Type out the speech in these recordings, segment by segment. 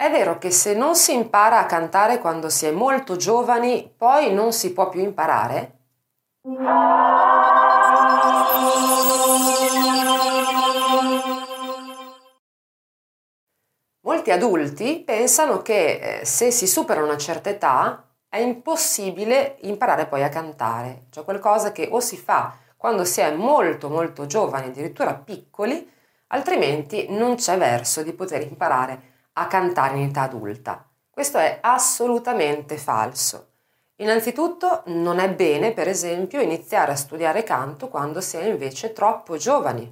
È vero che se non si impara a cantare quando si è molto giovani, poi non si può più imparare? Molti adulti pensano che eh, se si supera una certa età è impossibile imparare poi a cantare, cioè qualcosa che o si fa quando si è molto molto giovani, addirittura piccoli, altrimenti non c'è verso di poter imparare a cantare in età adulta. Questo è assolutamente falso. Innanzitutto non è bene, per esempio, iniziare a studiare canto quando si è invece troppo giovani,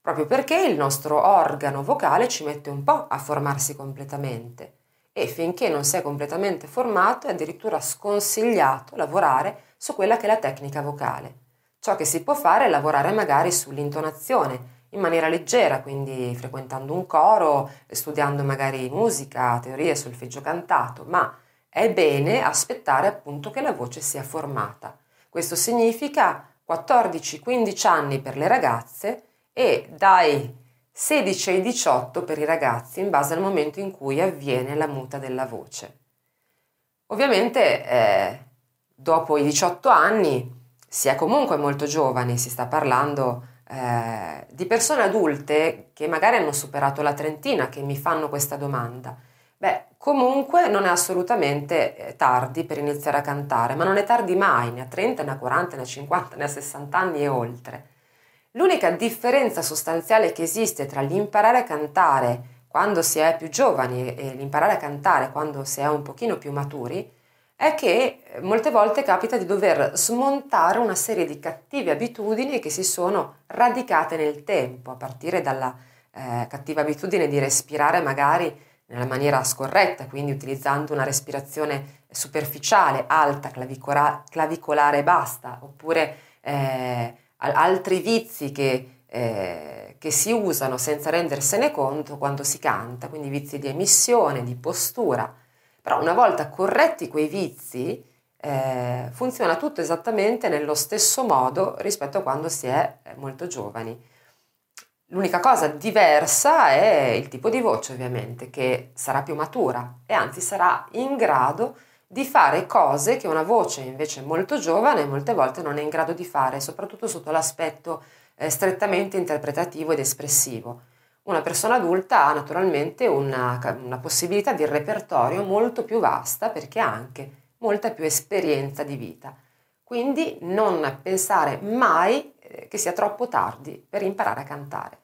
proprio perché il nostro organo vocale ci mette un po' a formarsi completamente e finché non si è completamente formato è addirittura sconsigliato lavorare su quella che è la tecnica vocale. Ciò che si può fare è lavorare magari sull'intonazione in maniera leggera, quindi frequentando un coro, studiando magari musica, teorie, solfeggio cantato, ma è bene aspettare appunto che la voce sia formata. Questo significa 14-15 anni per le ragazze e dai 16 ai 18 per i ragazzi in base al momento in cui avviene la muta della voce. Ovviamente eh, dopo i 18 anni si è comunque molto giovani, si sta parlando eh, di persone adulte che magari hanno superato la trentina che mi fanno questa domanda. Beh, comunque non è assolutamente eh, tardi per iniziare a cantare, ma non è tardi mai, ne ha 30, ne ha 40, ne ha 50, ne ha 60 anni e oltre. L'unica differenza sostanziale che esiste tra l'imparare a cantare quando si è più giovani e l'imparare a cantare quando si è un pochino più maturi è che molte volte capita di dover smontare una serie di cattive abitudini che si sono radicate nel tempo, a partire dalla eh, cattiva abitudine di respirare magari nella maniera scorretta, quindi utilizzando una respirazione superficiale, alta, clavicola- clavicolare e basta, oppure eh, altri vizi che, eh, che si usano senza rendersene conto quando si canta, quindi vizi di emissione, di postura. Però una volta corretti quei vizi, eh, funziona tutto esattamente nello stesso modo rispetto a quando si è eh, molto giovani. L'unica cosa diversa è il tipo di voce, ovviamente, che sarà più matura e anzi sarà in grado di fare cose che una voce invece molto giovane molte volte non è in grado di fare, soprattutto sotto l'aspetto eh, strettamente interpretativo ed espressivo. Una persona adulta ha naturalmente una, una possibilità di repertorio molto più vasta perché ha anche molta più esperienza di vita. Quindi non pensare mai eh, che sia troppo tardi per imparare a cantare.